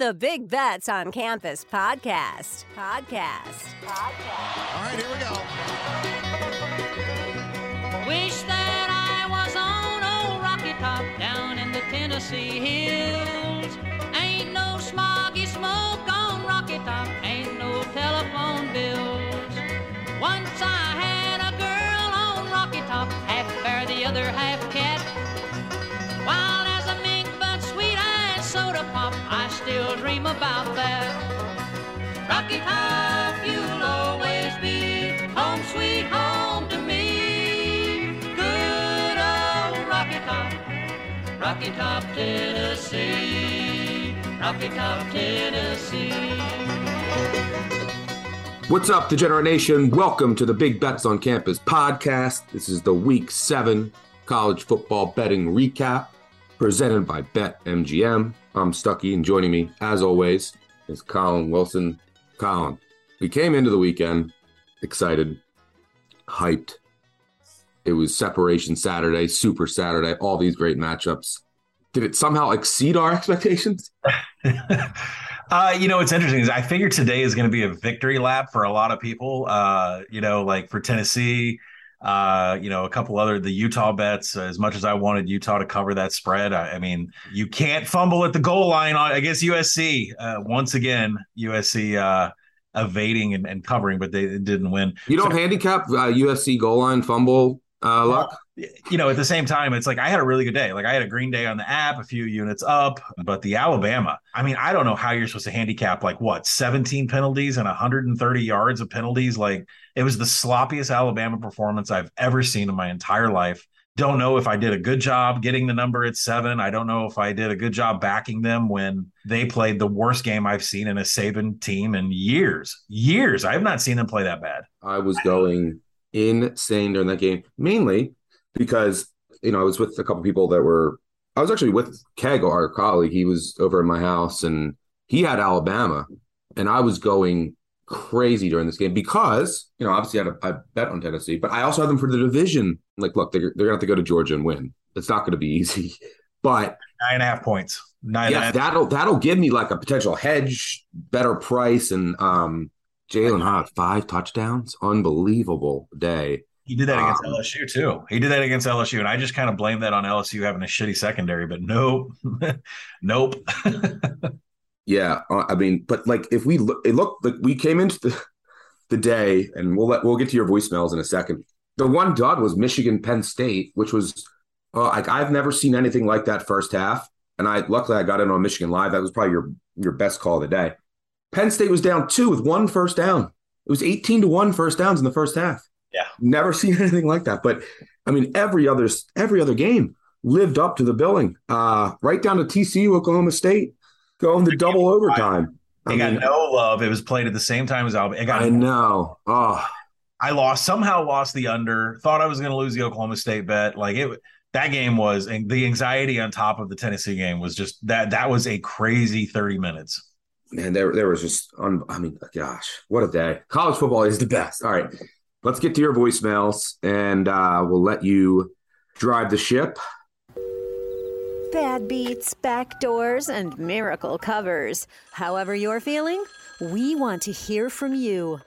the Big Bets on Campus podcast. Podcast. Podcast. All right, here we go. Wish that I was on old Rocky Top down in the Tennessee hills. Ain't no smoggy smoke on Rocky Top, ain't no telephone bills. Once I still dream about that. Rocky Top, you'll always be home, sweet home to me. Good old Rocky Top, Rocky Top, Tennessee. Rocky Top, Tennessee. What's up, Degenerate Nation? Welcome to the Big Bets on Campus podcast. This is the Week 7 college football betting recap presented by BetMGM. I'm Stuckey, and joining me, as always, is Colin Wilson. Colin, we came into the weekend excited, hyped. It was Separation Saturday, Super Saturday, all these great matchups. Did it somehow exceed our expectations? Uh, you know, what's interesting I figure today is going to be a victory lap for a lot of people. Uh, you know, like for Tennessee, uh, you know, a couple other the Utah bets. As much as I wanted Utah to cover that spread, I, I mean, you can't fumble at the goal line on against USC. Uh, once again, USC uh, evading and, and covering, but they didn't win. You don't So- handicap uh, USC goal line fumble uh, luck? you know, at the same time, it's like I had a really good day. Like I had a green day on the app, a few units up, but the Alabama, I mean, I don't know how you're supposed to handicap like what 17 penalties and 130 yards of penalties. Like it was the sloppiest Alabama performance I've ever seen in my entire life. Don't know if I did a good job getting the number at seven. I don't know if I did a good job backing them when they played the worst game I've seen in a Saban team in years. Years. I have not seen them play that bad. I was going insane during that game, mainly because you know I was with a couple people that were. I was actually with Keg, our colleague. He was over at my house, and he had Alabama, and I was going crazy during this game because you know obviously I had a I bet on Tennessee, but I also had them for the division. Like, look, they're they're gonna have to go to Georgia and win. It's not going to be easy, but Nine and a half points. Nine and a half. that'll that'll give me like a potential hedge, better price, and um, Jalen Hyatt five touchdowns, unbelievable day. He did that against Um, LSU too. He did that against LSU, and I just kind of blame that on LSU having a shitty secondary. But nope, nope. Yeah, uh, I mean, but like if we look, it looked like we came into the, the day, and we'll let we'll get to your voicemails in a second. The one dud was Michigan Penn State, which was uh, like I've never seen anything like that first half. And I luckily I got in on Michigan live. That was probably your your best call of the day. Penn State was down two with one first down. It was eighteen to one first downs in the first half. Yeah. never seen anything like that. But I mean, every other every other game lived up to the billing. Uh, right down to TCU, Oklahoma State, going to double overtime. It I got mean, no love. It was played at the same time as Alabama. It got. I know. Oh, I lost somehow. Lost the under. Thought I was going to lose the Oklahoma State bet. Like it. That game was, and the anxiety on top of the Tennessee game was just that. That was a crazy thirty minutes. Man, there there was just un- I mean, gosh, what a day. College football is the best. All right. Let's get to your voicemails and uh, we'll let you drive the ship. Bad beats, back doors, and miracle covers. However you're feeling, we want to hear from you.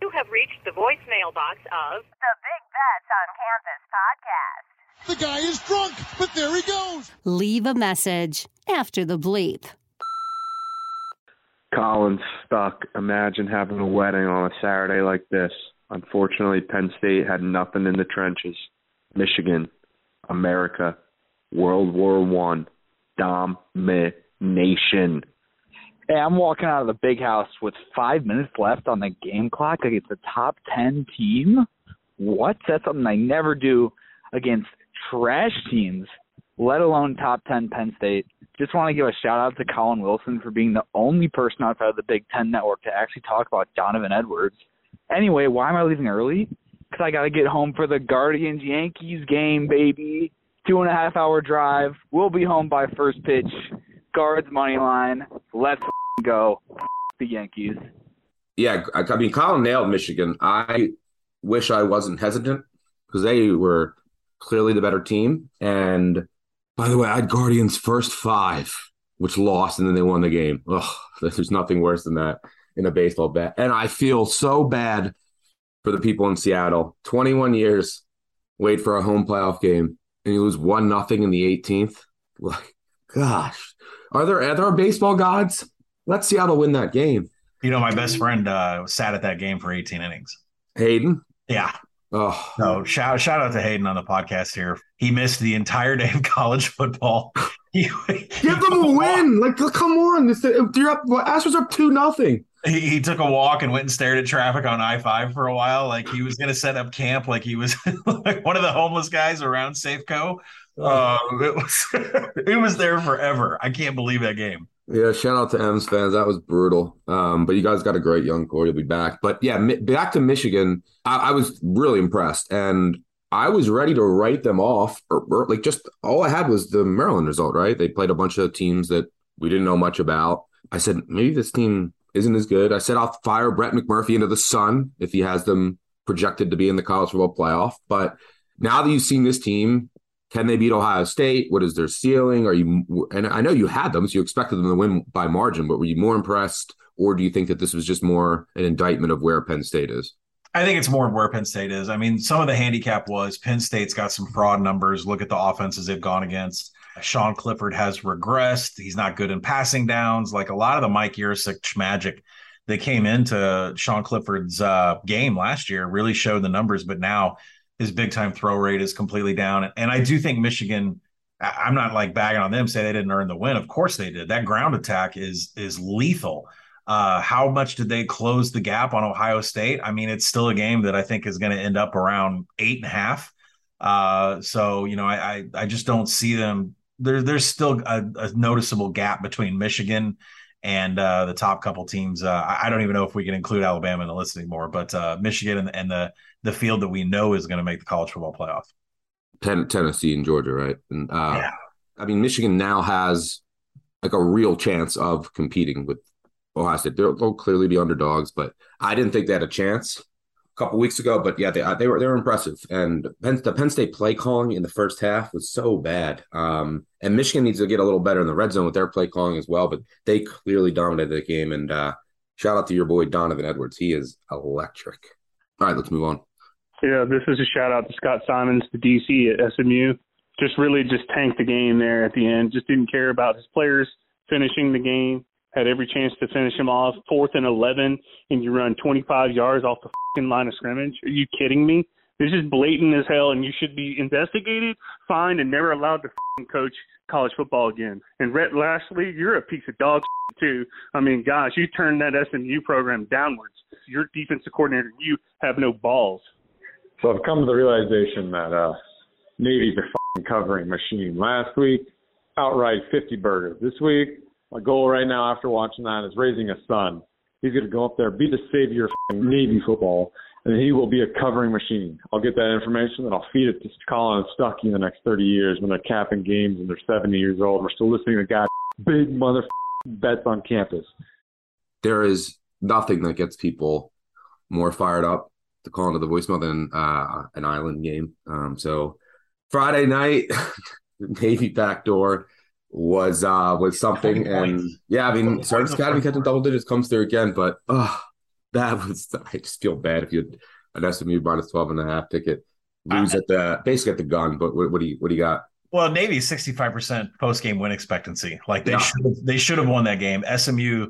You have reached the voicemail box of The Big Bets on Campus podcast. The guy is drunk, but there he goes. Leave a message after the bleep. Colin's stuck. Imagine having a wedding on a Saturday like this. Unfortunately, Penn State had nothing in the trenches. Michigan, America, World War One, domination. Hey, I'm walking out of the big house with five minutes left on the game clock against a top 10 team. What? That's something I never do against trash teams, let alone top 10 Penn State. Just want to give a shout out to Colin Wilson for being the only person outside of the Big Ten network to actually talk about Donovan Edwards. Anyway, why am I leaving early? Because I got to get home for the Guardians Yankees game, baby. Two and a half hour drive. We'll be home by first pitch. Guards money line. Let's go. The Yankees. Yeah, I, mean, Colin nailed Michigan. I wish I wasn't hesitant because they were clearly the better team. And by the way, I had Guardians first five which lost and then they won the game. Ugh, there's nothing worse than that in a baseball bet. And I feel so bad for the people in Seattle. 21 years, wait for a home playoff game, and you lose one nothing in the 18th. Like, gosh, are there are there baseball gods? Let Seattle win that game. You know, my best friend uh, sat at that game for 18 innings. Hayden. Yeah. Oh, So shout shout out to Hayden on the podcast here. He missed the entire day of college football. He, give them a win! Like, come on, this, you're up. Astros are up two nothing. he, he took a walk and went and stared at traffic on I five for a while. Like he was going to set up camp, like he was like one of the homeless guys around Safeco. Uh, it was it was there forever. I can't believe that game. Yeah, shout out to M's fans. That was brutal. Um, but you guys got a great young core. You'll be back. But yeah, mi- back to Michigan. I, I was really impressed, and I was ready to write them off. Or, or like just all I had was the Maryland result. Right? They played a bunch of teams that we didn't know much about. I said maybe this team isn't as good. I said I'll fire Brett McMurphy into the sun if he has them projected to be in the college football playoff. But now that you've seen this team, can they beat Ohio State? What is their ceiling? Are you and I know you had them, so you expected them to win by margin, but were you more impressed, or do you think that this was just more an indictment of where Penn State is? I think it's more of where Penn State is. I mean, some of the handicap was Penn State's got some fraud numbers. Look at the offenses they've gone against. Sean Clifford has regressed. He's not good in passing downs. Like a lot of the Mike Yurcich magic that came into Sean Clifford's uh, game last year really showed the numbers, but now his big time throw rate is completely down. And I do think Michigan. I'm not like bagging on them, say they didn't earn the win. Of course they did. That ground attack is is lethal. Uh, how much did they close the gap on Ohio State? I mean, it's still a game that I think is going to end up around eight and a half. Uh, so you know, I, I I just don't see them. There, there's still a, a noticeable gap between Michigan and uh, the top couple teams. Uh, I I don't even know if we can include Alabama in the list anymore, but uh, Michigan and, and the the field that we know is going to make the college football playoff. Ten- Tennessee and Georgia, right? And uh, Yeah. I mean, Michigan now has like a real chance of competing with Ohio State. They'll, they'll clearly be underdogs, but I didn't think they had a chance a couple weeks ago. But yeah, they uh, they were they were impressive. And Penn, the Penn State play calling in the first half was so bad. Um, and Michigan needs to get a little better in the red zone with their play calling as well. But they clearly dominated the game. And uh, shout out to your boy Donovan Edwards. He is electric. All right, let's move on. Yeah, this is a shout out to Scott Symons, the DC at SMU. Just really just tanked the game there at the end. Just didn't care about his players finishing the game. Had every chance to finish him off. Fourth and 11, and you run 25 yards off the fucking line of scrimmage. Are you kidding me? This is blatant as hell, and you should be investigated, fined, and never allowed to coach college football again. And Rhett Lashlee, you're a piece of dog too. I mean, gosh, you turned that SMU program downwards. Your defensive coordinator, you have no balls. So I've come to the realization that uh, Navy's a covering machine. Last week, outright 50 burgers. This week, my goal right now after watching that is raising a son. He's going to go up there, be the savior of Navy football, and he will be a covering machine. I'll get that information and I'll feed it to Colin and Stuckey in the next 30 years when they're capping games and they're 70 years old. We're still listening to guys big mother bets on campus. there is nothing that gets people more fired up to call into the voicemail than uh, an island game. Um, so Friday night, Navy backdoor was uh was something, and yeah, I mean, Service Academy catching double digits comes through again, but oh, that was I just feel bad if you had an SMU minus 12 and a half ticket lose at the basically at the gun. But what, what do you what do you got? Well, Navy sixty five percent post game win expectancy. Like they Yeah. should they should have won that game. SMU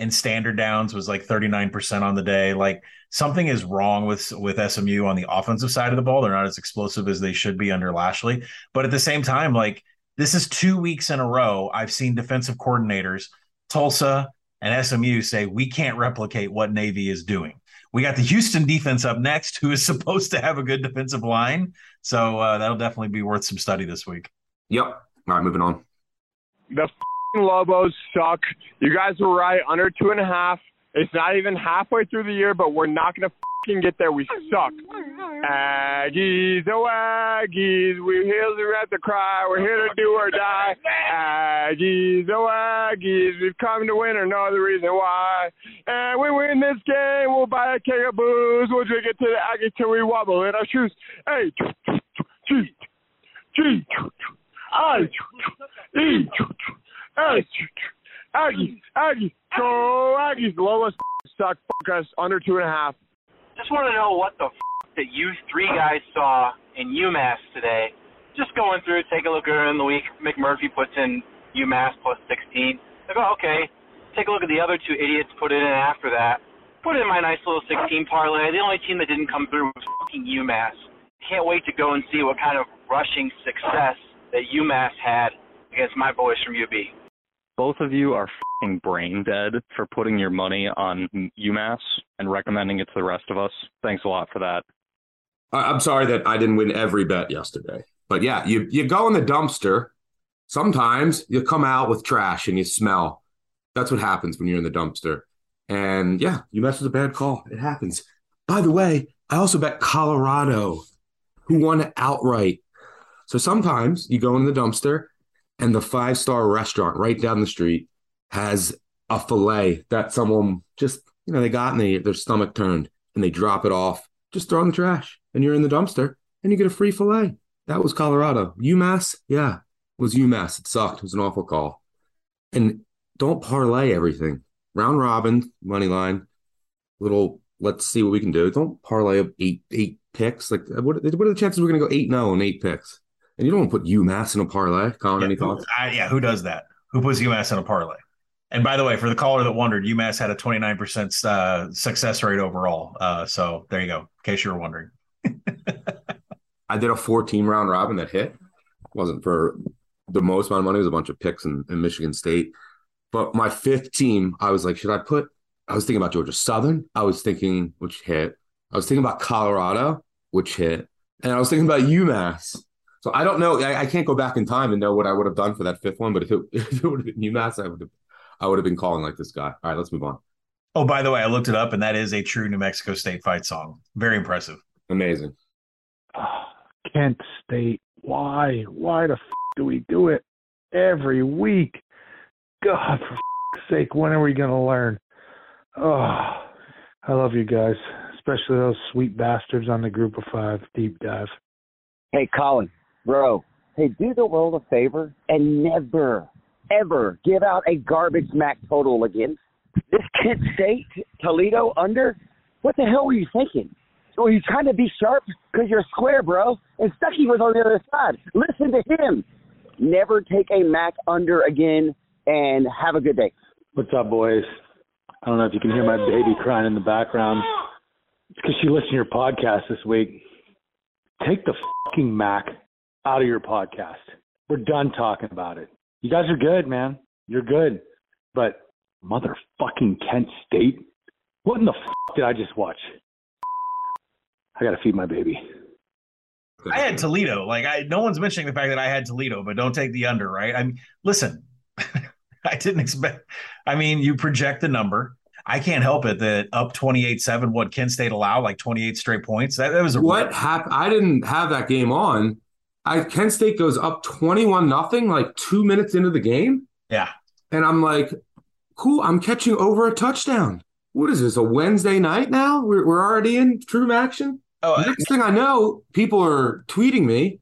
in standard downs was like thirty nine percent on the day. Like something is wrong with with SMU on the offensive side of the ball. They're not as explosive as they should be under Lashlee. But at the same time, like this is two weeks in a row. I've seen defensive coordinators Tulsa and SMU say we can't replicate what Navy is doing. We got the Houston defense up next, who is supposed to have a good defensive line. So uh, that'll definitely be worth some study this week. Yep. All right, moving on. The f***ing Lobos suck. You guys were right. Under two and a half. It's not even halfway through the year, but we're not going to f***ing get there. We suck. Aggies, oh Aggies, we're here to have to cry. We're here to do or die. Aggies, oh Aggies, we've come to win or no other reason why. And we win this game, we'll buy a keg of booze. We'll drink it to the Aggies till we wobble in our shoes. Hey, G, G, I, E, Aggies, Aggies, Aggies, go Aggies. Lobos suck. Fuck us. Under two and a half. Just want to know what the f- that you three guys saw in UMass today. Just going through, take a look it in the week. McMurphy puts in UMass plus 16. I go, okay. Take a look at the other two idiots put it in after that. Put in my nice little 16 parlay. The only team that didn't come through was fucking UMass. Can't wait to go and see what kind of rushing success that UMass had against my boys from UB. Both of you are fing brain dead for putting your money on UMass and recommending it to the rest of us. Thanks a lot for that. I'm sorry that I didn't win every bet yesterday, but yeah, you you go in the dumpster. Sometimes you come out with trash and you smell. That's what happens when you're in the dumpster. And yeah, you mess with a bad call. It happens. By the way, I also bet Colorado, who won outright. So sometimes you go in the dumpster and the five star restaurant right down the street has a filet that someone just, you know, they got and they, their stomach turned and they drop it off, just throw in the trash and you're in the dumpster and you get a free filet. That was Colorado. UMass, yeah, was UMass. It sucked. It was an awful call. And don't parlay everything. Round robin, money line, little, let's see what we can do. Don't parlay up eight eight picks. Like, what, what are the chances we're going to go 8 0 and oh eight picks? And you don't want to put UMass in a parlay. Colin, any Who- thoughts? I- yeah, who does that? Who puts UMass in a parlay? And by the way, for the caller that wondered, UMass had a 29% uh, success rate overall. Uh, so there you go, in case you were wondering. I did a 14 round robin that hit. Wasn't for the most amount of money. It was a bunch of picks in, in Michigan State. But my fifth team, I was like, should I put? I was thinking about Georgia Southern. I was thinking which hit. I was thinking about Colorado, which hit, and I was thinking about UMass. So I don't know. I, I can't go back in time and know what I would have done for that fifth one. But if it, if it would have been UMass, I would have. I would have been calling like this guy. All right, let's move on. Oh, by the way, I looked it up, and that is a true New Mexico State fight song. Very impressive. Amazing. Kent State. Why? Why the f- do we do it every week? God, for f- sake, when are we going to learn? Oh, I love you guys, especially those sweet bastards on the group of five deep dive. Hey, Colin, bro. Hey, do the world a favor and never, ever give out a garbage Mac total again. This Kent State Toledo under. What the hell were you thinking? Were you trying to be sharp? Because you're square, bro. And Stuckey was on the other side. Listen to him. Never take a Mac under again and have a good day. What's up, boys? I don't know if you can hear my baby crying in the background. It's because she listened to your podcast this week. Take the fucking Mac out of your podcast. We're done talking about it. You guys are good, man. You're good. But motherfucking Kent State? What in the fuck did I just watch? I got to feed my baby. I had Toledo. Like I, no one's mentioning the fact that I had Toledo, but don't take the under, right? I mean, listen, I didn't expect. I mean, you project the number. I can't help it that up 28-7, what Kent State allowed, like 28 straight points. That, that was a what happened? I didn't have that game on. I Kent State goes up 21 nothing like two minutes into the game. Yeah. And I'm like, cool, I'm catching over a touchdown. What is this, a Wednesday night now? We're, we're already in true action? Oh, Next thing I know, people are tweeting me,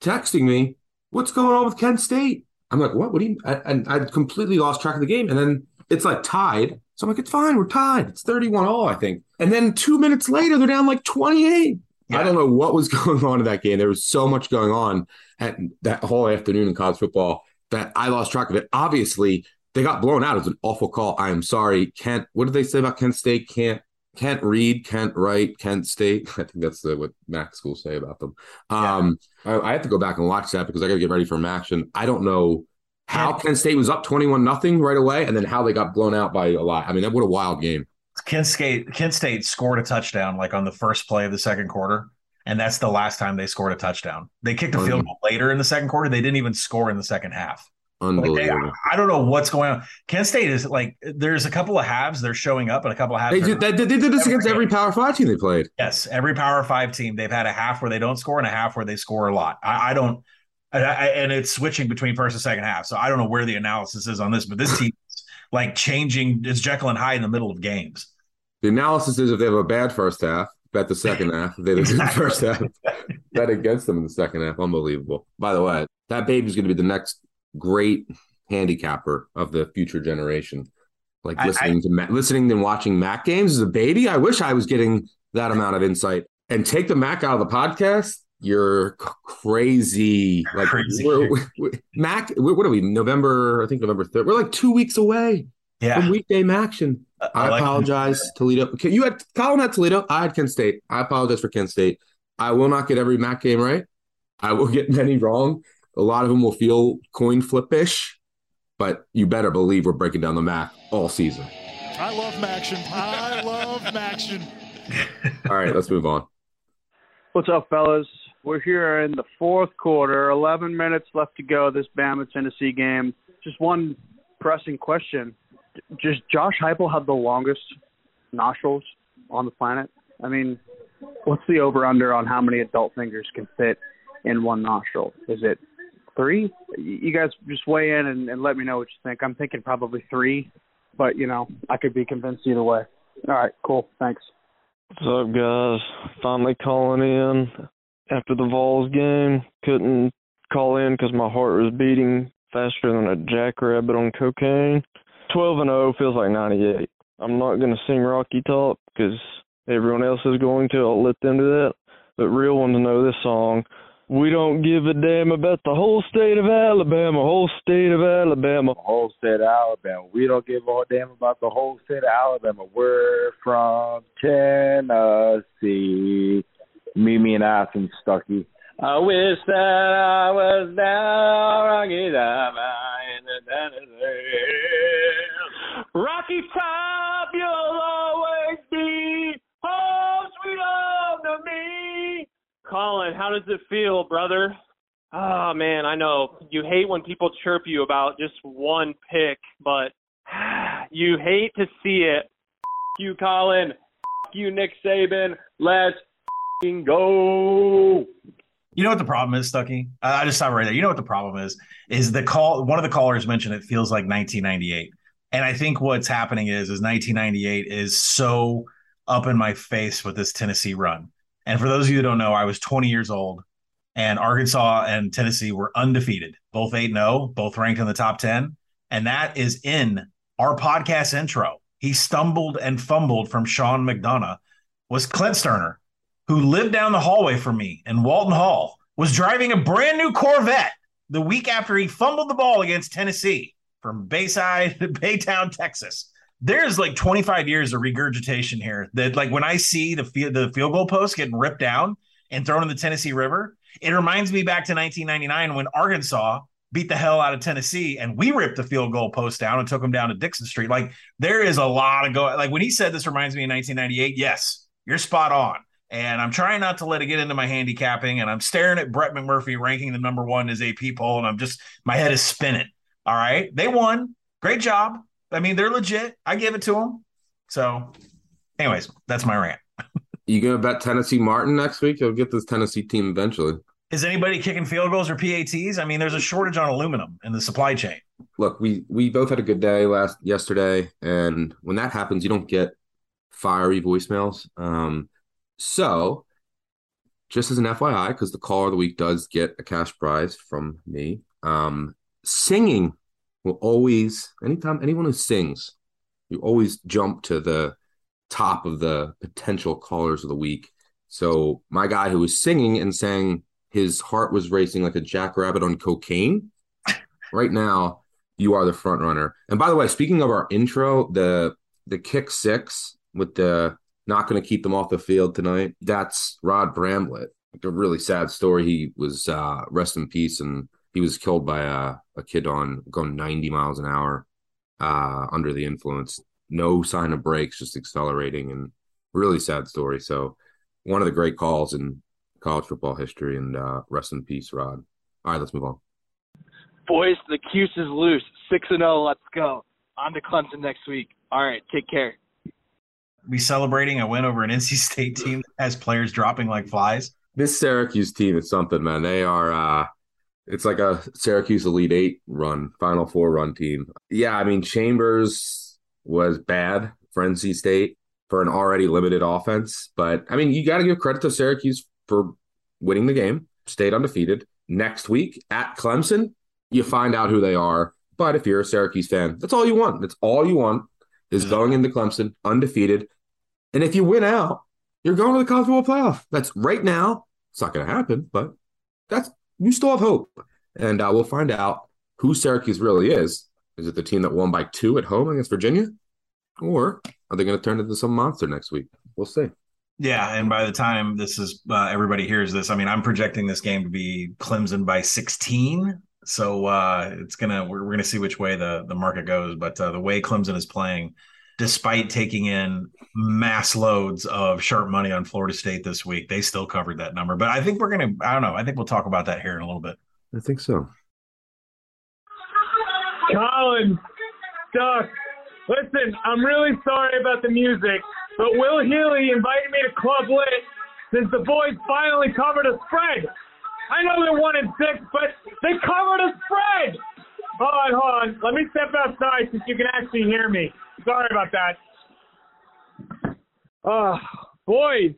texting me, what's going on with Kent State? I'm like, what? What do you? I, and I completely lost track of the game. And then it's like tied. So I'm like, it's fine. We're tied. It's 31 all, I think. And then two minutes later, they're down like 28. I don't know what was going on in that game. There was so much going on at that whole afternoon in college football that I lost track of it. Obviously, they got blown out. It was an awful call. I am sorry. Kent, what did they say about Kent State? Can't can't read, can't write, Kent State. I think that's the, what Mac schools say about them. Um, I, I have to go back and watch that because I got to get ready for Mac. And I don't know how Kent State was up 21 nothing right away and then how they got blown out by a lot. I mean, that what a wild game. Kent State Kent State scored a touchdown like on the first play of the second quarter, and that's the last time they scored a touchdown. They kicked a field goal later in the second quarter. They didn't even score in the second half. Like, they- Unbelievable. I don't know what's going on. Kent State is like there's a couple of halves they're showing up and a couple of halves They did, they, they did this against every Power Five team they played. Yes, every Power Five team they've had a half where they don't score and a half where they score a lot. I, I don't, I, I, and it's switching between first and second half. So I don't know where the analysis is on this, but this team is like changing. It's Jekyll and Hyde in the middle of games. The analysis is if they have a bad first half, bet the second half. If they have a good first half, bet against them in the second half. Unbelievable. By the way, that baby's going to be the next great handicapper of the future generation. Like I- listening to listening and watching Mac games as a baby. I wish I was getting that amount of insight. And take the Mac out of the podcast. You're crazy. Like Crazy. we're- we- we- Mac. What are we? November. I think November third. We're like two weeks away Yeah. from weekday action. I I, like- apologize, Toledo. You had Colin had Toledo. I had Kent State. I apologize for Kent State. I will not get every Mac game right. I will get many wrong. A lot of them will feel coin flip-ish, but you better believe we're breaking down the Mac all season. I love Maction. I love Maction. All right, let's move on. What's up, fellas? We're here in the fourth quarter. 11 minutes left to go this Bama Tennessee game. Just one pressing question. Just Josh Heupel have the longest nostrils on the planet? I mean, what's the over under on how many adult fingers can fit in one nostril? Is it three? You guys just weigh in and, and let me know what you think. I'm thinking probably three, but you know, I could be convinced either way. All right, cool. Thanks. What's up, guys? Finally calling in after the Vols game. Couldn't call in because my heart was beating faster than a jackrabbit on cocaine. 12 and 0 feels like 98. I'm not going to sing Rocky Top because everyone else is going to. I'll let them do that. But real ones know this song. We don't give a damn about the whole state of Alabama, whole state of Alabama. whole state of Alabama. We don't give a damn about the whole state of Alabama. We're from Tennessee. Meet me in Athens, Stuckey. I wish that I was down Rocky Top in the Tennessee. Rocky Top, you'll always be home sweet home to me. Colin, how does it feel, brother? Oh man, I know you hate when people chirp you about just one pick, but you hate to see it. You, Colin. You, Nick Saban. Let's go. You know what the problem is, Stuckey? I just stop right there. You know what the problem is? Is the call? One of the callers mentioned it feels like 1998, and I think what's happening is is 1998 is so up in my face with this Tennessee run. And for those of you who don't know, I was 20 years old, and Arkansas and Tennessee were undefeated, both 8 0, both ranked in the top 10. And that is in our podcast intro. He stumbled and fumbled from Sean McDonough, was Clint Stoerner, who lived down the hallway from me in Walton Hall, was driving a brand new Corvette the week after he fumbled the ball against Tennessee from Bayside to Baytown, Texas there's like 25 years of regurgitation here that like when I see the field the field goal post getting ripped down and thrown in the Tennessee River, it reminds me back to 1999 when Arkansas beat the hell out of Tennessee and we ripped the field goal post down and took them down to Dickson Street. Like there is a lot of go like when he said this reminds me of 1998, yes, you're spot on. And I'm trying not to let it get into my handicapping and I'm staring at Brett McMurphy ranking the number one in his AP poll and I'm just my head is spinning. All right. They won. Great job. I mean, they're legit. I give it to them. So, anyways, that's my rant. You gonna bet Tennessee Martin next week? You'll get this Tennessee team eventually. Is anybody kicking field goals or PATs? I mean, there's a shortage on aluminum in the supply chain. Look, we we both had a good day last yesterday, and when that happens, you don't get fiery voicemails. Um, so just as an FYI, because the caller of the week does get a cash prize from me. Um, singing will always, anytime anyone who sings, you always jump to the top of the potential callers of the week. So my guy who was singing and saying his heart was racing like a jackrabbit on cocaine. Right now, you are the front runner. And by the way, speaking of our intro, the the kick six with the not going to keep them off the field tonight. That's Rod Bramblett. Like a really sad story. He was uh, rest in peace, and he was killed by a, a kid on going 90 miles an hour uh, under the influence. No sign of brakes, just accelerating, and really sad story. So one of the great calls in college football history, and uh, rest in peace, Rod. All right, let's move on. Boys, the cuse is loose. Six and zero. Let's go. On to Clemson next week. All right, take care. Be celebrating a win over an NC State team that has players dropping like flies. This Syracuse team is something, man. They are uh it's like a Syracuse Elite Eight run, Final Four run team. Yeah, I mean Chambers was bad for NC State for an already limited offense, but I mean you got to give credit to Syracuse for winning the game, stayed undefeated. Next week at Clemson, you find out who they are. But if you're a Syracuse fan, that's all you want. That's all you want is mm-hmm. going into Clemson undefeated. And if you win out, you're going to the college football playoff. That's right now. It's not going to happen, but that's you still have hope. And uh, we'll find out who Syracuse really is. Is it the team that won by two at home against Virginia? Or are they going to turn into some monster next week? We'll see. Yeah, and by the time this is uh, everybody hears this, I mean, I'm projecting this game to be Clemson by 16. So uh, it's gonna we're, we're, gonna see which way the the market goes. But uh, the way Clemson is playing, despite taking in mass loads of sharp money on Florida State this week, they still covered that number. But I think we're gonna I don't know. I think we'll talk about that here in a little bit. I think so. Colin, Duck, listen, I'm really sorry about the music. But Will Healy invited me to Club Lit since the boys finally covered a spread. I know they're one and six, but they covered a spread. Hold on, hold on. Let me step outside since you can actually hear me. Sorry about that. Oh, boys,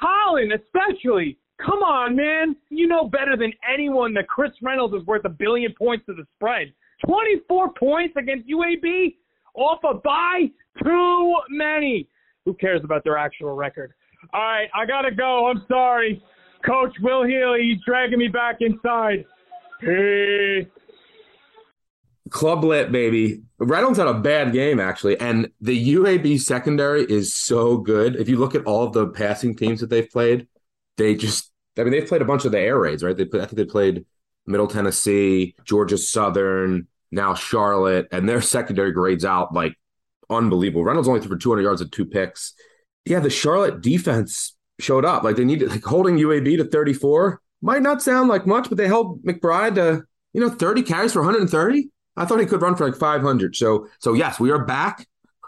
Colin especially. Come on, man. You know better than anyone that Chris Reynolds is worth a billion points to the spread. 24 points against UAB off a bye? Too many. Who cares about their actual record? All right, I gotta go. I'm sorry. Coach Will Healy, he's dragging me back inside. Peace. Club lit, baby. Reynolds had a bad game, actually. And the UAB secondary is so good. If you look at all of the passing teams that they've played, they just, I mean, they've played a bunch of the air raids, right? They I think they played Middle Tennessee, Georgia Southern, now Charlotte, and their secondary grades out like unbelievable. Reynolds only threw for 200 yards and two picks. Yeah, the Charlotte defense showed up. Like they needed like holding UAB to 34 might not sound like much, but they held McBride to you know 30 carries for 130. I thought he could run for like 500. So so yes, we are back.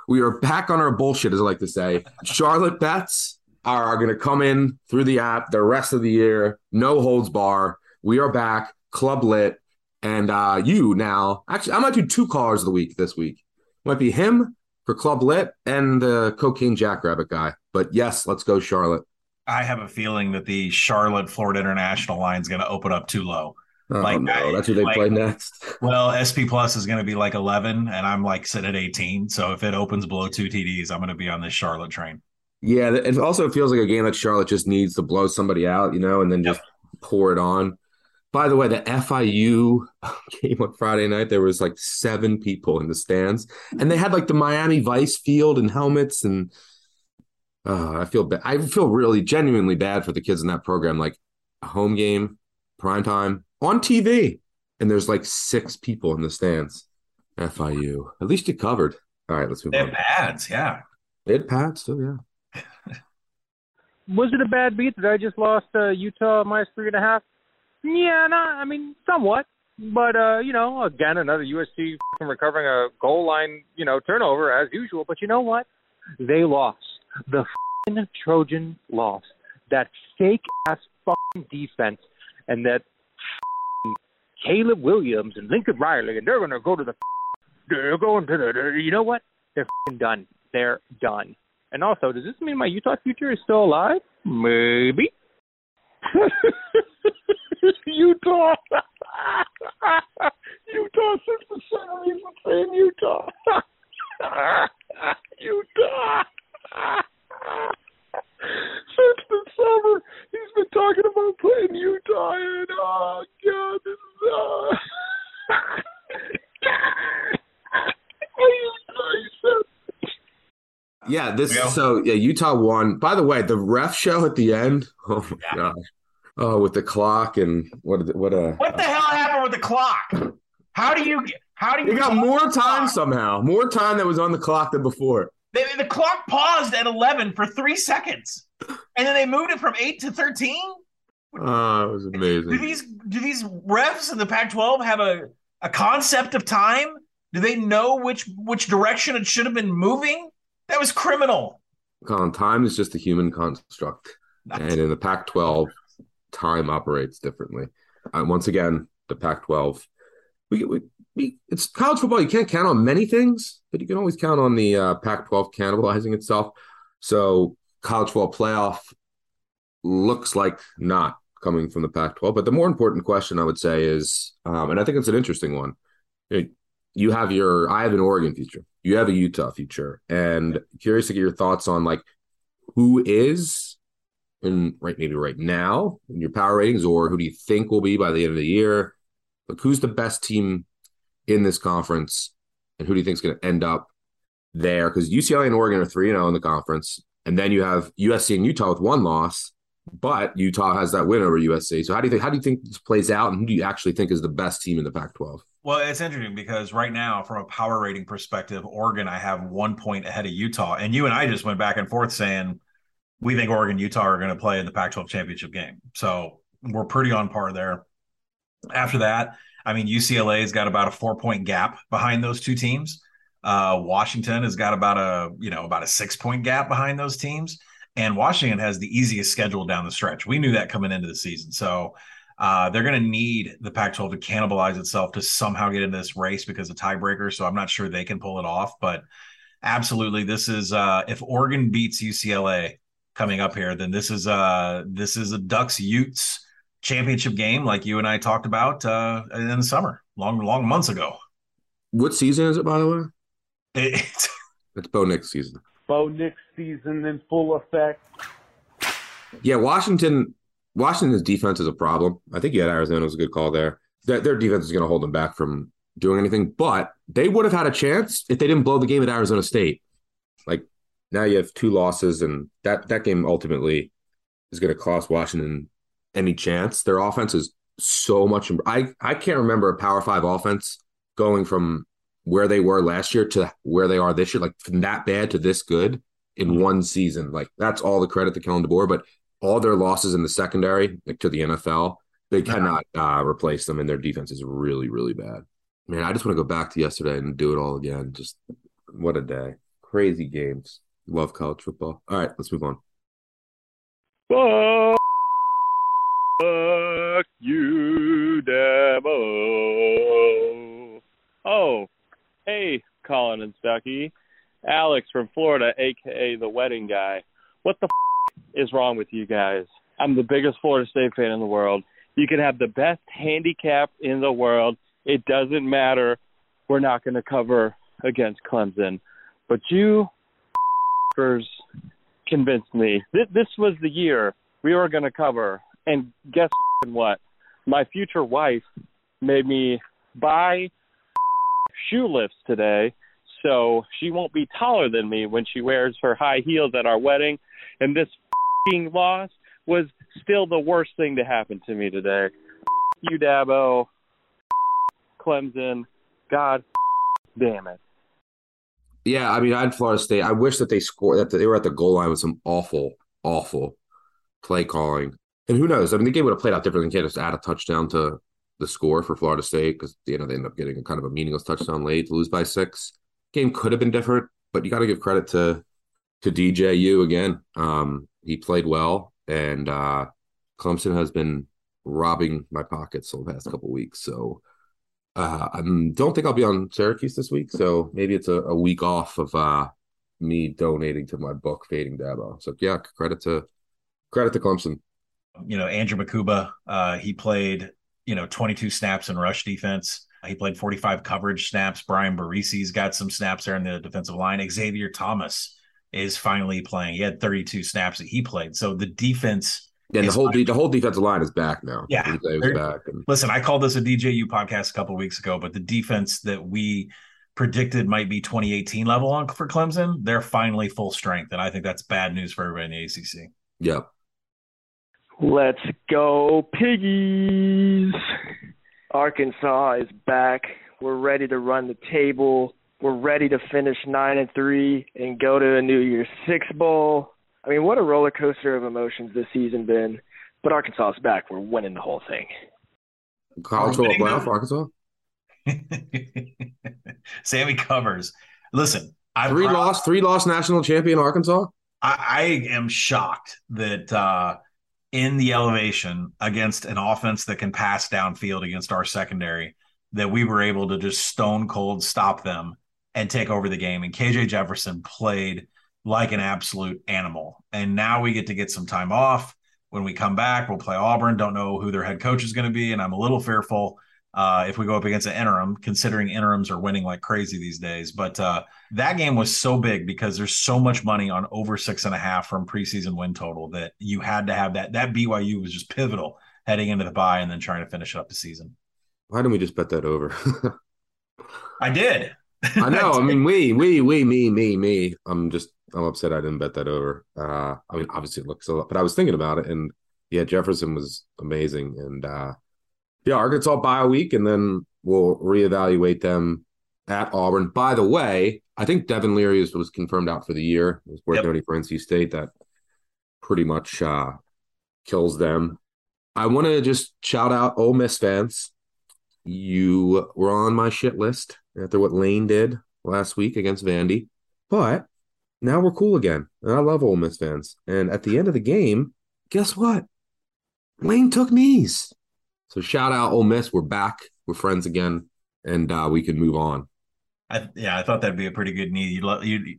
We are back on our bullshit, as I like to say. Charlotte bets are, are going to come in through the app the rest of the year. No holds bar. We are back. Club lit. And uh, you now, actually, I might do two callers of the week this week. Might be him for Club Lit and the cocaine jackrabbit guy. But yes, let's go Charlotte. I have a feeling that the Charlotte Florida International line is going to open up too low. Oh, like no, that's who they like, play next. well, SP Plus is going to be like 11, and I'm like sitting at 18. So if it opens below two TDs, I'm going to be on this Charlotte train. Yeah, it also feels like a game that Charlotte just needs to blow somebody out, you know, and then just yep. pour it on. By the way, the FIU game on Friday night, there was like seven people in the stands, and they had like the Miami Vice field and helmets, and uh, I feel bad. I feel really genuinely bad for the kids in that program. Like a home game, prime time on TV, and there's like six people in the stands. FIU, at least you covered. All right, let's move they on. Have pads, yeah. They had pads too, yeah. was it a bad beat that I just lost uh, Utah minus three and a half? Yeah, no, I mean somewhat, but uh, you know, again, another USC recovering a goal line, you know, turnover as usual. But you know what? They lost. The Trojan lost. That fake ass fucking defense, and that Caleb Williams and Lincoln Riley, and they're gonna go to the. They're going to the. You know what? They're done. They're done. And also, does this mean my Utah future is still alive? Maybe. Utah. Utah since the seventies been saying Utah. Utah. Since the summer, he's been talking about playing Utah, and oh god, this is uh. Yeah, this so yeah, Utah won. By the way, the ref show at the end. Oh my yeah. gosh. Oh, with the clock and what? What a what the hell happened with the clock? How do you? How do you? You got more time somehow. More time that was on the clock than before. The, the clock paused at eleven for three seconds, and then they moved it from eight to thirteen. Oh, it was amazing. Do these do these refs in the Pac-12 have a a concept of time? Do they know which which direction it should have been moving? That was criminal. Colin, time is just a human construct, and in the Pac-12, time operates differently. And once again, the Pac-12, we, we, we, it's college football. You can't count on many things, but you can always count on the uh, Pac-12 cannibalizing itself. So college football playoff looks like not coming from the Pac-12. But the more important question I would say is, um, and I think it's an interesting one. you have your I have an Oregon future. You have a Utah future, and curious to get your thoughts on like who is and right maybe right now in your power ratings, or who do you think will be by the end of the year? Like who's the best team in this conference, and who do you think is going to end up there? Because UCLA and Oregon are three and zero in the conference, and then you have USC and Utah with one loss, but Utah has that win over USC. So how do you think how do you think this plays out, and who do you actually think is the best team in the Pac-12? Well, it's interesting because right now, from a power rating perspective, Oregon I have one point ahead of Utah, and you and I just went back and forth saying we think Oregon Utah are going to play in the Pac-12 championship game. So we're pretty on par there. After that, I mean UCLA's got about a four point gap behind those two teams. Uh, Washington has got about a you know about a six point gap behind those teams, and Washington has the easiest schedule down the stretch. We knew that coming into the season, so uh, they're going to need the Pac-12 to cannibalize itself to somehow get into this race because of tiebreakers. So I'm not sure they can pull it off, but absolutely, this is uh, if Oregon beats UCLA coming up here, then this is uh this is a Ducks Utes championship game, like you and I talked about uh, in the summer, long long months ago. What season is it, by the way? It's it's Bo Nix season. Bo Nix season in full effect. Yeah, Washington. Washington's defense is a problem. I think you had Arizona was a good call there. Their, their defense is going to hold them back from doing anything, but they would have had a chance if they didn't blow the game at Arizona State. Like now you have two losses, and that that game ultimately is going to cost Washington any chance. Their offense is so much. I I can't remember a Power Five offense going from where they were last year to where they are this year, like from that bad to this good in one season. Like that's all the credit to Kalen DeBoer, but all their losses in the secondary, like to the NFL, they cannot uh, replace them, and their defense is really, really bad. Man, I just want to go back to yesterday and do it all again. Just what a day! Crazy games. Love college football. All right, let's move on. Fuck, Colin and Stuckey. Alex from Florida, aka the wedding guy. What the f- is wrong with you guys? I'm the biggest Florida State fan in the world. You can have the best handicap in the world. It doesn't matter. We're not going to cover against Clemson. But you f***ers convinced me. This, this was the year we were going to cover. And guess what? My future wife made me buy shoe lifts today so she won't be taller than me when she wears her high heels at our wedding. And this fing loss was still the worst thing to happen to me today. You Dabo, Clemson, God damn it. Yeah, I mean, I had Florida State. I wish that they scored that they were at the goal line with some awful, awful play calling. And who knows? I mean, the game would have played out differently. Can't just add a touchdown to the score for Florida State because you know they end up getting a kind of a meaningless touchdown late to lose by six. Game could have been different, but you got to give credit to to DJU again. Um, he played well, and uh, Clemson has been robbing my pockets the past couple weeks. So uh, I don't think I'll be on Syracuse this week. So maybe it's a, a week off of uh, me donating to my book, Fading Dabo. So yeah, credit to credit to Clemson. You know, Andrew Mukuba, uh, he played you know 22 snaps in rush defense. He played 45 coverage snaps. Bryan Bresee's got some snaps there in the defensive line. Xavier Thomas is finally playing. He had 32 snaps that he played. So the defense. Yeah, the whole de- the whole defensive line is back now. Yeah, back. And Listen, I called this a DJU podcast a couple weeks ago, but the defense that we predicted might be 2018 level on for Clemson, they're finally full strength, and I think that's bad news for everybody in the ACC. Yep. Let's go, piggies. Arkansas is back. We're ready to run the table. We're ready to finish nine and three and go to a New Year's Six bowl. I mean, what a roller coaster of emotions this season been. But Arkansas is back. We're winning the whole thing. college football playoff, Arkansas. Sammy covers. Listen, I'm Three proud- lost, three lost national champion Arkansas. I, I am shocked that uh, in the elevation against an offense that can pass downfield against our secondary, that we were able to just stone cold stop them and take over the game. And KJ Jefferson played like an absolute animal. And now we get to get some time off. When we come back, we'll play Auburn. Don't know who their head coach is going to be. And I'm a little fearful uh, if we go up against an interim, considering interims are winning like crazy these days. But uh, that game was so big because there's so much money on over six and a half from preseason win total that you had to have that. That BYU was just pivotal heading into the bye and then trying to finish up the season. Why didn't we just bet that over? I did. I know. I mean, we, we, we, me, me, me. I'm just, I'm upset I didn't bet that over. Uh, I mean, obviously it looks a lot, but I was thinking about it, and yeah, Jefferson was amazing, and uh, yeah, Arkansas bye a week, and then we'll reevaluate them at Auburn. By the way, I think Devin Leary was, was confirmed out for the year. It was worth Yep. noting for NC State that pretty much uh, kills them. I want to just shout out Ole Miss fans. You were on my shit list after what Lane did last week against Vandy, but now we're cool again. And I love Ole Miss fans. And at the end of the game, guess what? Lane took knees. So shout out Ole Miss. We're back. We're friends again, and uh, we can move on. I, yeah, I thought that'd be a pretty good knee. You, you,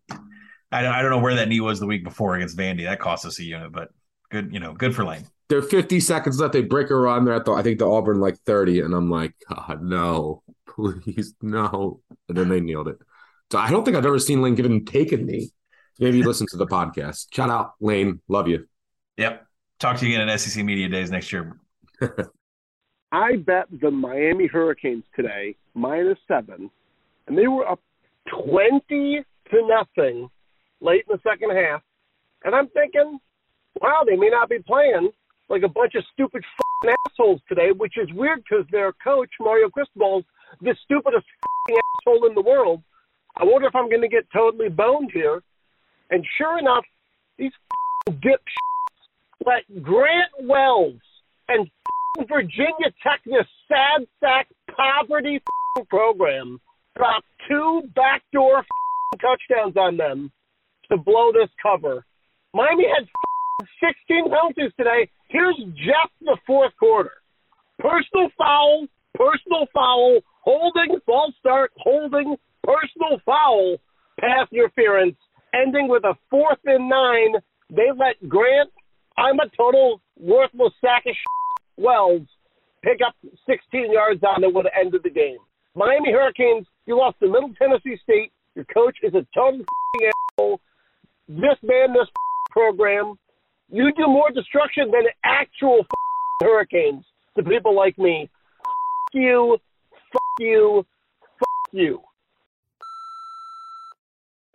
I don't, I don't know where that knee was the week before against Vandy. That cost us a unit, but good, you know, good for Lane. There are 50 seconds left. They break a run. They're at the, I think the Auburn like 30, and I'm like, God, no, please, no. And then they nailed it. So I don't think I've ever seen Lane given take a knee. Maybe you listen to the podcast. Shout out Lane. Love you. Yep. Talk to you again at SEC Media Days next year. I bet the Miami Hurricanes today minus seven, and they were up twenty to nothing late in the second half. And I'm thinking, wow, they may not be playing like a bunch of stupid assholes today, which is weird because their coach Mario Cristobal's the stupidest asshole in the world. I wonder if I'm going to get totally boned here. And sure enough, these dipshits let Grant Wells and Virginia Tech, this sad sack poverty program, drop two backdoor touchdowns on them to blow this cover. Miami had 16 penalties today. Here's just the fourth quarter. Personal foul, personal foul, holding, false start, holding, personal foul, pass interference, ending with a fourth and nine. They let Grant, I'm a total worthless sack of shit, Wells, pick up 16 yards on it would have ended the game. Miami Hurricanes, you lost to Middle Tennessee State. Your coach is a total asshole. Disband this program. You do more destruction than actual hurricanes to people like me. F- you, f- you, f- you.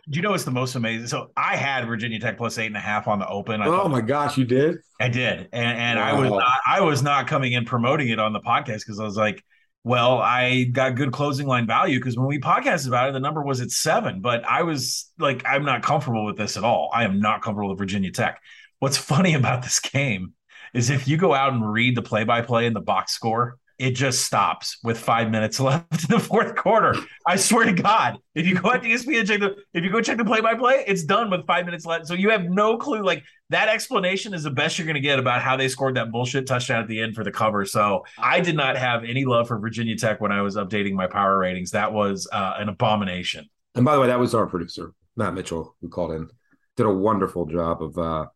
Do you know what's the most amazing? So I had Virginia Tech plus eight and a half on the open. I Oh my gosh, you did? I did, and and I was not, I was not coming in promoting it on the podcast because I was like, well, I got good closing line value because when we podcasted about it, the number was at seven. But I was like, I'm not comfortable with this at all. I am not comfortable with Virginia Tech. What's funny about this game is if you go out and read the play by play and the box score, it just stops with five minutes left in the fourth quarter. I swear to God, if you go out to ESPN and check the if you go check the play by play, it's done with five minutes left. So you have no clue. Like that explanation is the best you're going to get about how they scored that bullshit touchdown at the end for the cover. So I did not have any love for Virginia Tech when I was updating my power ratings. That was uh, an abomination. And by the way, that was our producer, Matt Mitchell, who called in. Did a wonderful job of uh,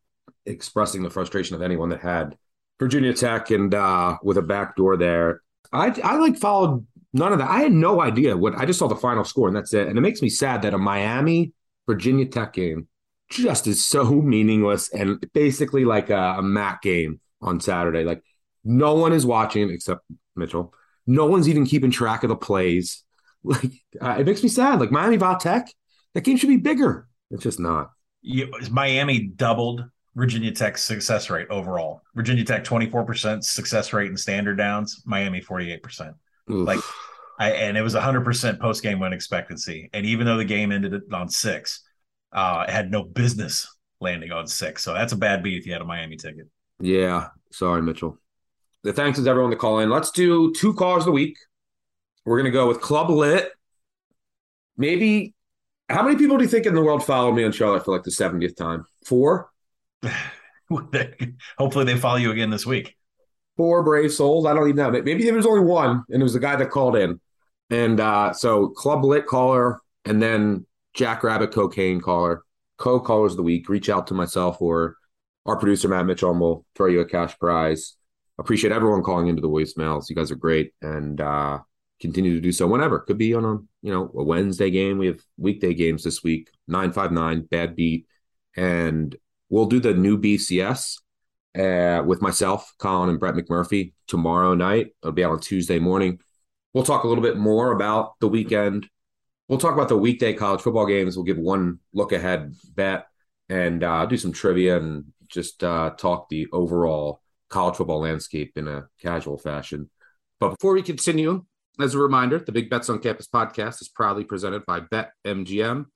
expressing the frustration of anyone that had Virginia Tech and uh, with a back door there. I I like followed none of that. I had no idea what I just saw the final score and that's it. And it makes me sad that a Miami Virginia Tech game just is so meaningless and basically like a, a MAC game on Saturday. Like no one is watching except Mitchell. No one's even keeping track of the plays. Like uh, it makes me sad. Like Miami Va Tech, that game should be bigger. It's just not. You, Miami doubled Virginia Tech's success rate overall. Virginia Tech 24% success rate in standard downs, Miami 48%. Oof. Like I and it was 100% post game win expectancy. And even though the game ended on 6, uh it had no business landing on 6. So that's a bad beat if you had a Miami ticket. Yeah. Sorry, Mitchell. The thanks to everyone to call in. Let's do two callers of the week. We're gonna go with Club Lit. Maybe how many people do you think in the world follow me on Charlotte for like the 70th time? Four? Hopefully they follow you again this week. Four brave souls. I don't even know. Maybe there was only one, and it was the guy that called in. And uh, so Club Lit caller, and then Jackrabbit cocaine caller, co callers of the week. Reach out to myself or our producer Matt Mitchell, and we'll throw you a cash prize. appreciate everyone calling into the voicemails. You guys are great, and uh, continue to do so whenever. Could be on a you know a Wednesday game. We have weekday games this week. Nine five nine bad beat, and we'll do the new BCS uh, with myself, Colin, and Brett McMurphy tomorrow night. It'll be out on Tuesday morning. We'll talk a little bit more about the weekend. We'll talk about the weekday college football games. We'll give one look ahead bet and uh, do some trivia and just uh, talk the overall college football landscape in a casual fashion. But before we continue, as a reminder, the Big Bets on Campus podcast is proudly presented by BetMGM.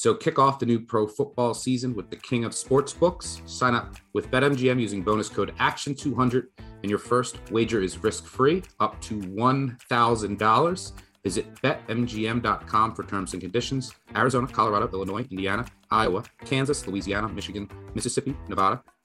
So kick off the new pro football season with the king of sports books. Sign up with BetMGM using bonus code ACTION200 and your first wager is risk-free up to $1,000. Visit betmgm.com for terms and conditions. Arizona, Colorado, Illinois, Indiana, Iowa, Kansas, Louisiana, Michigan, Mississippi, Nevada,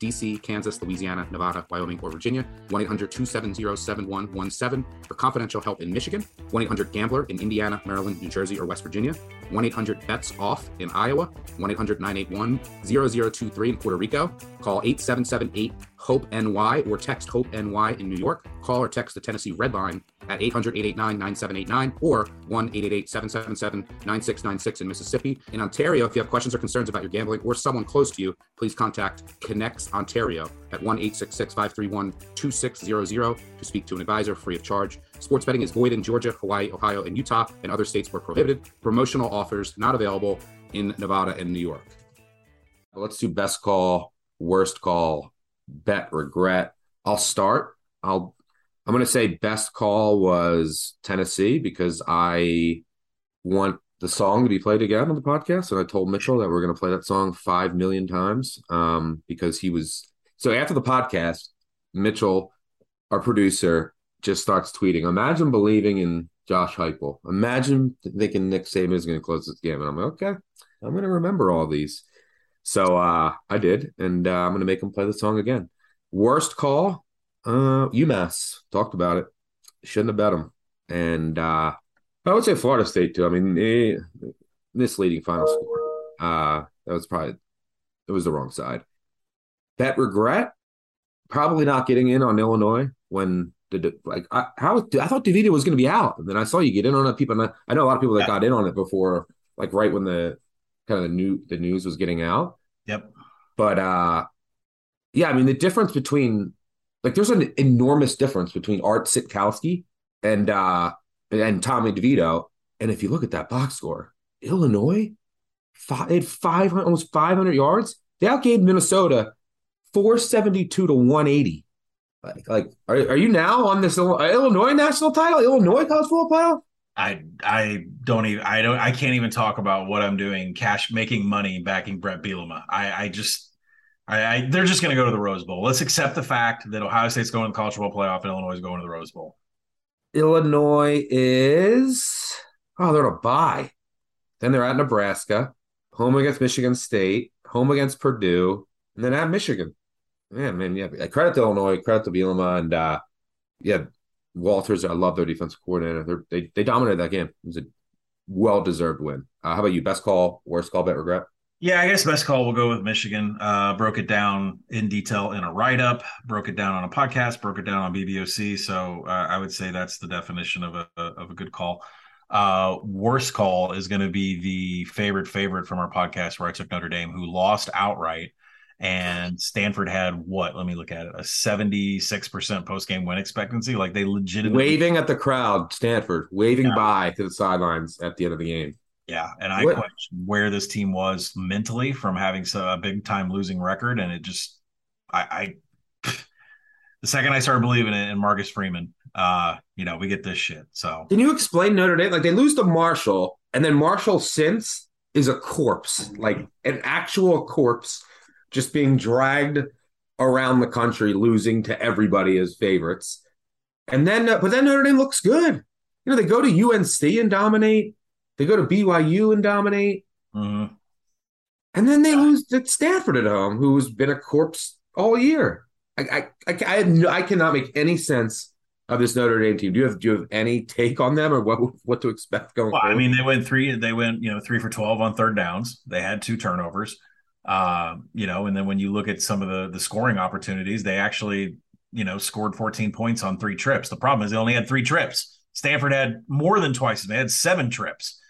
DC, Kansas, Louisiana, Nevada, Wyoming, or Virginia. 1 800 270 7117 for confidential help in Michigan. 1 800 Gambler in Indiana, Maryland, New Jersey, or West Virginia. 1 800 Bets Off in Iowa. 1 800 981 0023 in Puerto Rico. Call 8778 HOPE NY or text HOPE NY in New York. Call or text the Tennessee Red Line at 800 889 9789 or 1 888 777 9696 in Mississippi. In Ontario, if you have questions or concerns about your gambling or someone close to you, please contact ConnexOntario at 1 866 531 2600 to speak to an advisor free of charge. Sports betting is void in Georgia, Hawaii, Ohio, and Utah, and other states where prohibited. Promotional offers not available in Nevada and New York. Let's do best call, worst call, bet, regret. I'll start. I'll I'm going to say best call was Tennessee because I want the song to be played again on the podcast. And I told Mitchell that we're going to play that song five million times um, because he was. So after the podcast, Mitchell, our producer, just starts tweeting. Imagine believing in Josh Heupel. Imagine thinking Nick Saban is going to close this game. And I'm like, okay, I'm going to remember all these. So uh, I did, and uh, I'm going to make him play the song again. Worst call, uh, UMass talked about it. Shouldn't have bet them, and uh, I would say Florida State too. I mean, eh, misleading final score. Uh, that was probably it was the wrong side. Bet regret, probably not getting in on Illinois when the like I, how I thought DeVito was going to be out, and then I saw you get in on it. People, I, I know a lot of people that got in on it before, like right when the kind of the new the news was getting out. Yep. But uh, yeah, I mean the difference between like there's an enormous difference between Art Sitkowski and uh and Tommy DeVito. And if you look at that box score, Illinois five five almost 500 yards. They outgained Minnesota 472 to 180. Like, like are, are you now on this uh, Illinois national title, Illinois college football title? I I don't even I don't I can't even talk about what I'm doing cash making money backing Bret Bielema. I I just I, I, they're just going to go to the Rose Bowl. Let's accept the fact that Ohio State's going to the college football playoff and Illinois is going to the Rose Bowl. Illinois is oh they're a bye. Then they're at Nebraska, home against Michigan State, home against Purdue, and then at Michigan. Man, man, yeah. Credit to Illinois, credit to Bielema, and uh, yeah, Walters. I love their defensive coordinator. They're, they they dominated that game. It was a well deserved win. Uh, how about you? Best call, worst call, bet, regret. Yeah, I guess best call will go with Michigan. Uh, broke it down in detail in a write up, broke it down on a podcast, broke it down on BBOC. So uh, I would say that's the definition of a of a good call. Uh, worst call is going to be the favorite favorite from our podcast where I took Notre Dame, who lost outright, and Stanford had what? Let me look at it: a seventy six percent post game win expectancy. Like they legitimately waving at the crowd, Stanford waving yeah. by to the sidelines at the end of the game. Yeah, and I what? question where this team was mentally from having a big time losing record, and it just, I, I the second I started believing it in Marcus Freeman, uh, you know, we get this shit. So, can you explain Notre Dame? Like they lose to Marshall, and then Marshall since is a corpse, like an actual corpse, just being dragged around the country, losing to everybody as favorites. And then, uh, but then Notre Dame looks good. You know, they go to UNC and dominate. They go to BYU and dominate. Mm-hmm. And then they lose to Stanford at home, who's been a corpse all year. I I I, I, no, I cannot make any sense of this Notre Dame team. Do you have do you have any take on them or what what to expect going? Well, forward? I mean, they went three. They went you know three for twelve on third downs. They had two turnovers. Uh, you know, and then when you look at some of the the scoring opportunities, they actually you know scored 14 points on three trips. The problem is they only had three trips. Stanford had more than twice as many. They had seven trips.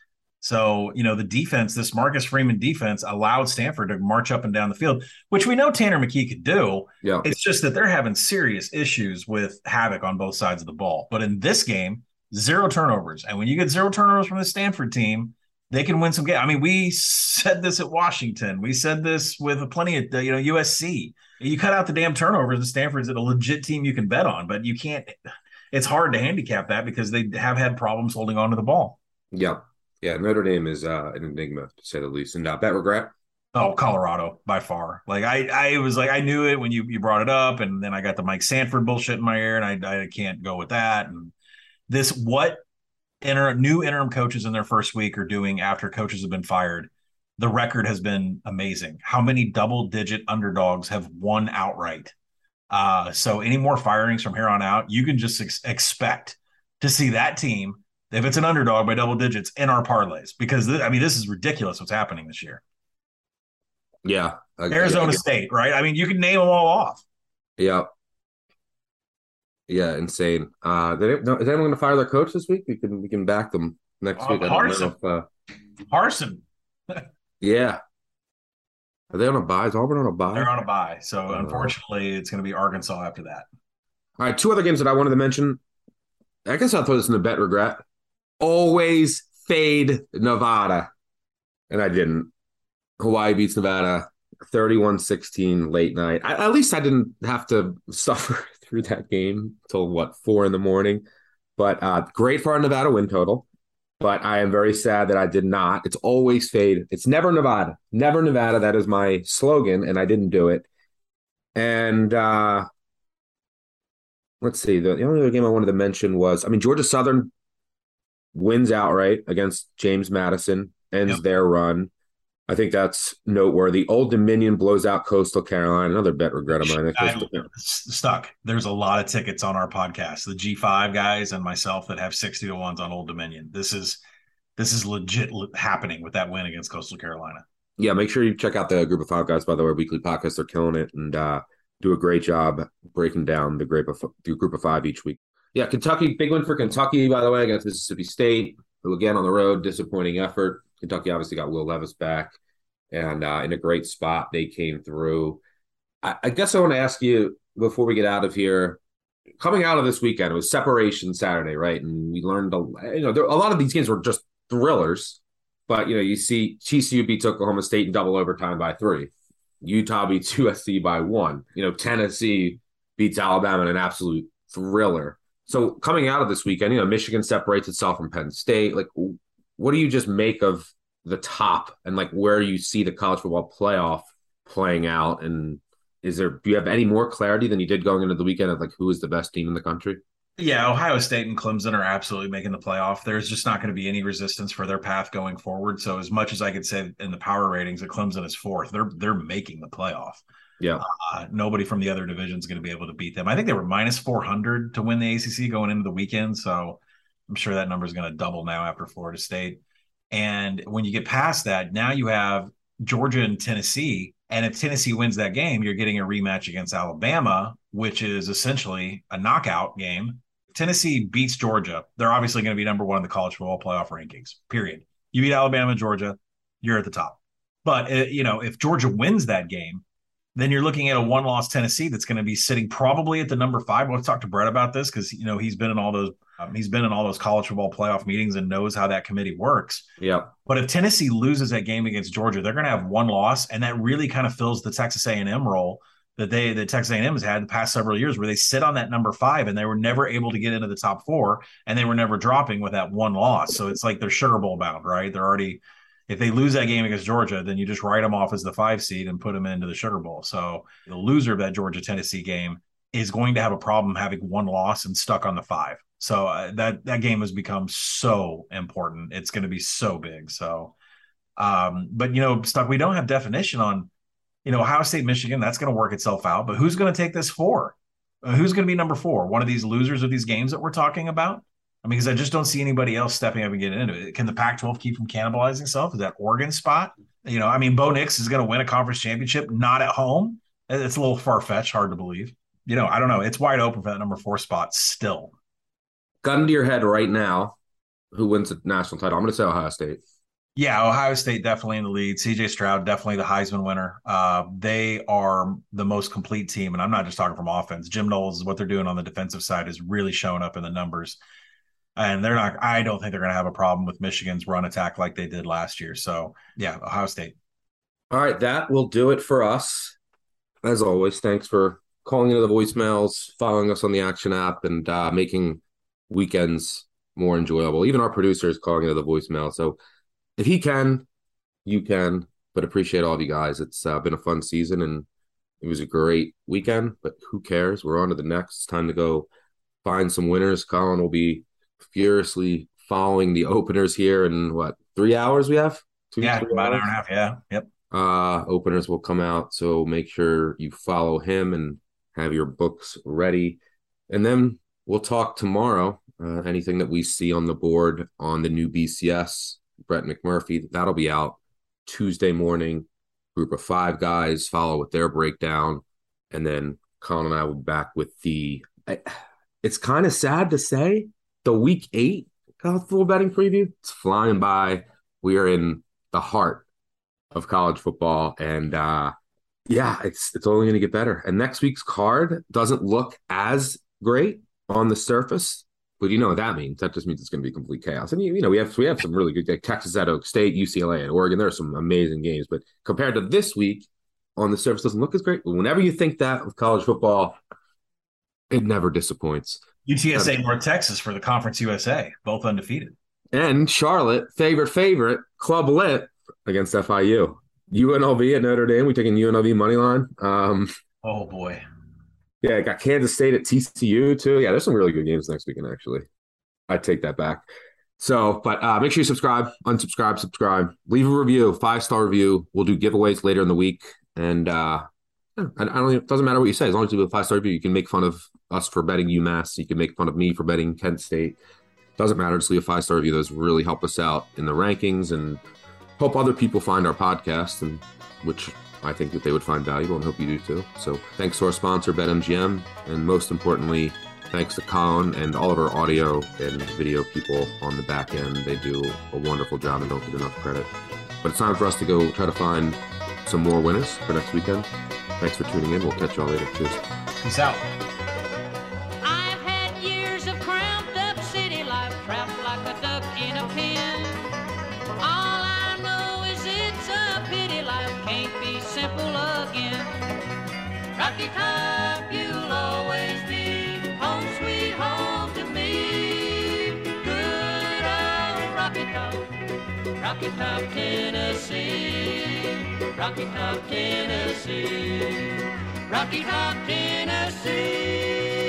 So, you know, the defense, this Marcus Freeman defense allowed Stanford to march up and down the field, which we know Tanner McKee could do. Yeah. It's just that they're having serious issues with havoc on both sides of the ball. But in this game, zero turnovers. And when you get zero turnovers from the Stanford team, they can win some games. I mean, we said this at Washington. We said this with plenty of, you know, USC. You cut out the damn turnovers, and Stanford's a legit team you can bet on, but you can't. It's hard to handicap that because they have had problems holding on to the ball. Yeah. Yeah, Notre Dame is uh, an enigma to say the least. And uh, bet regret. Oh, Colorado by far. Like I, I was like I knew it when you you brought it up, and then I got the Mike Sanford bullshit in my ear, and I I can't go with that. And this what inter, new interim coaches in their first week are doing after coaches have been fired. The record has been amazing. How many double digit underdogs have won outright? Uh, so any more firings from here on out, you can just ex- expect to see that team if it's an underdog by double digits in our parlays because th- I mean this is ridiculous what's happening this year. Yeah, Arizona State, right? I mean, you can name them all off. Yeah, yeah, insane. Uh, they, no, is anyone going to fire their coach this week? We can we can back them next Uh, week. I don't Harsin. know if, uh, Harsin, yeah, are they on a bye? Is Auburn on a bye? they're on a bye, so Uh, unfortunately, it's going to be Arkansas after that. All right, two other games that I wanted to mention. I guess I'll throw this in the bet regret. Always fade Nevada. And I didn't. Hawaii beats Nevada 31 16 late night. I, at least I didn't have to suffer through that game till what, four in the morning. But uh, great for our Nevada win total. But I am very sad that I did not. It's always fade. It's never Nevada. Never Nevada. That is my slogan, and I didn't do it. And uh, let's see. The, the only other game I wanted to mention was I mean, Georgia Southern wins outright against James Madison, ends their run. I think that's noteworthy. Old Dominion blows out Coastal Carolina. Another bet regret of mine. I, stuck. There's a lot of tickets on our podcast. The G5 guys and myself that have 60 to ones on Old Dominion. This is this is legit happening with that win against Coastal Carolina. yeah, make sure you check out the Group of Five guys. By the way, weekly podcast. They're killing it and uh, do a great job breaking down the group of the Group of Five each week. Yeah, Kentucky, big win for Kentucky. By the way, against Mississippi State, again on the road, disappointing effort. Kentucky obviously got Will Levis back, and uh, in a great spot they came through. I, I guess I want to ask you before we get out of here. Coming out of this weekend, it was separation Saturday, right? And we learned, a, you know, there, a lot of these games were just thrillers. But you know, you see TCU beats Oklahoma State in double overtime by three. Utah beats USC by one. You know, Tennessee beats Alabama in an absolute thriller. So coming out of this weekend, you know, Michigan separates itself from Penn State. Like, what do you just make of the top and like where you see the college football playoff playing out? And is there do you have any more clarity than you did going into the weekend of like who is the best team in the country? Yeah, Ohio State and Clemson are absolutely making the playoff. There's just not going to be any resistance for their path going forward. So as much as I could say in the power ratings that Clemson is fourth, they're they're making the playoff. Yeah. Uh, nobody from the other division is going to be able to beat them. I think they were minus 400 to win the ACC going into the weekend. So I'm sure that number is going to double now after Florida State. And when you get past that, now you have Georgia and Tennessee. And if Tennessee wins that game, you're getting a rematch against Alabama, which is essentially a knockout game. Tennessee beats Georgia. They're obviously going to be number one in the college football playoff rankings, period. You beat Alabama, Georgia, you're at the top. But, uh, you know, if Georgia wins that game, then you're looking at a one loss Tennessee that's going to be sitting probably at the number five. We'll talk to Brett about this because, you know, he's been in all those. Um, he's been in all those college football playoff meetings and knows how that committee works. Yeah. But if Tennessee loses that game against Georgia, they're going to have one loss, and that really kind of fills the Texas A&M role that they that Texas A&M has had the past several years, where they sit on that number five and they were never able to get into the top four, and they were never dropping with that one loss. So it's like they're Sugar Bowl bound, right? They're already if they lose that game against Georgia, then you just write them off as the five seed and put them into the Sugar Bowl. So the loser of that Georgia Tennessee game is going to have a problem having one loss and stuck on the five. So uh, that that game has become so important. It's going to be so big. So, um, but you know, stuck. We don't have definition on, you know, Ohio State, Michigan. That's going to work itself out. But who's going to take this four? Uh, who's going to be number four? One of these losers of these games that we're talking about. I mean, because I just don't see anybody else stepping up and getting into it. Can the Pac-12 keep from cannibalizing itself? Is that Oregon spot? You know, I mean, Bo Nix is going to win a conference championship not at home. It's a little far fetched, hard to believe. You know, I don't know. It's wide open for that number four spot still. Gun to your head right now. Who wins the national title? I'm going to say Ohio State. Yeah, Ohio State definitely in the lead. CJ Stroud definitely the Heisman winner. Uh, they are the most complete team, and I'm not just talking from offense. Jim Knowles, what they're doing on the defensive side is really showing up in the numbers and they're not. I don't think they're going to have a problem with Michigan's run attack like they did last year. So yeah, Ohio State. All right, that will do it for us. As always, thanks for calling into the voicemails, following us on the Action app, and uh, making weekends more enjoyable. Even our producer is calling into the voicemail. So if he can, you can. But appreciate all of you guys. It's uh, been a fun season and it was a great weekend. But who cares? We're on to the next. It's time to go find some winners. Colin will be furiously following the openers here in what three hours we have? Two, yeah about hours? an hour and a half yeah yep. Uh openers will come out so make sure you follow him and have your books ready. And then we'll talk tomorrow uh, anything that we see on the board on the new bcs brett mcmurphy that'll be out tuesday morning. Group of five guys follow with their breakdown and then colin and i will be back with the it's kind of sad to say the week eight college football betting preview. It's flying by. We are in the heart of college football, and uh, yeah, it's it's only going to get better. And next week's card doesn't look as great on the surface, but you know what that means. That just means it's going to be complete chaos. And you, you know we have we have some really good like Texas at Oak State, UCLA, and Oregon. There are some amazing games, but compared to this week, on the surface doesn't look as great. But whenever you think that of college football, it never disappoints. UTSA North Texas for the Conference USA, both undefeated. And Charlotte, favorite, favorite, Club Lit against FIU. UNLV at Notre Dame. We taking UNLV money line. Um, oh boy. Yeah, got Kansas State at TCU too. Yeah, there's some really good games next weekend, actually. I take that back. So, but uh, make sure you subscribe, unsubscribe, subscribe, leave a review, five star review. We'll do giveaways later in the week. And uh, I, don't. It doesn't matter what you say as long as you do a five star review. You can make fun of us for betting UMass. You can make fun of me for betting Kent State. Doesn't matter. Just leave a five star review. Those really help us out in the rankings and help other people find our podcast and which I think that they would find valuable and hope you do too. So thanks to our sponsor BetMGM and most importantly, thanks to Colin and all of our audio and video people on the back end. They do a wonderful job and don't get enough credit. But it's time for us to go try to find some more winners for next weekend. Thanks for tuning in. We'll catch y'all later. Cheers. Peace out. Rocky Top, you'll always be home sweet home to me. Good old Rocky Top, Rocky Top, Tennessee. Rocky Top, Tennessee. Rocky Top, Tennessee.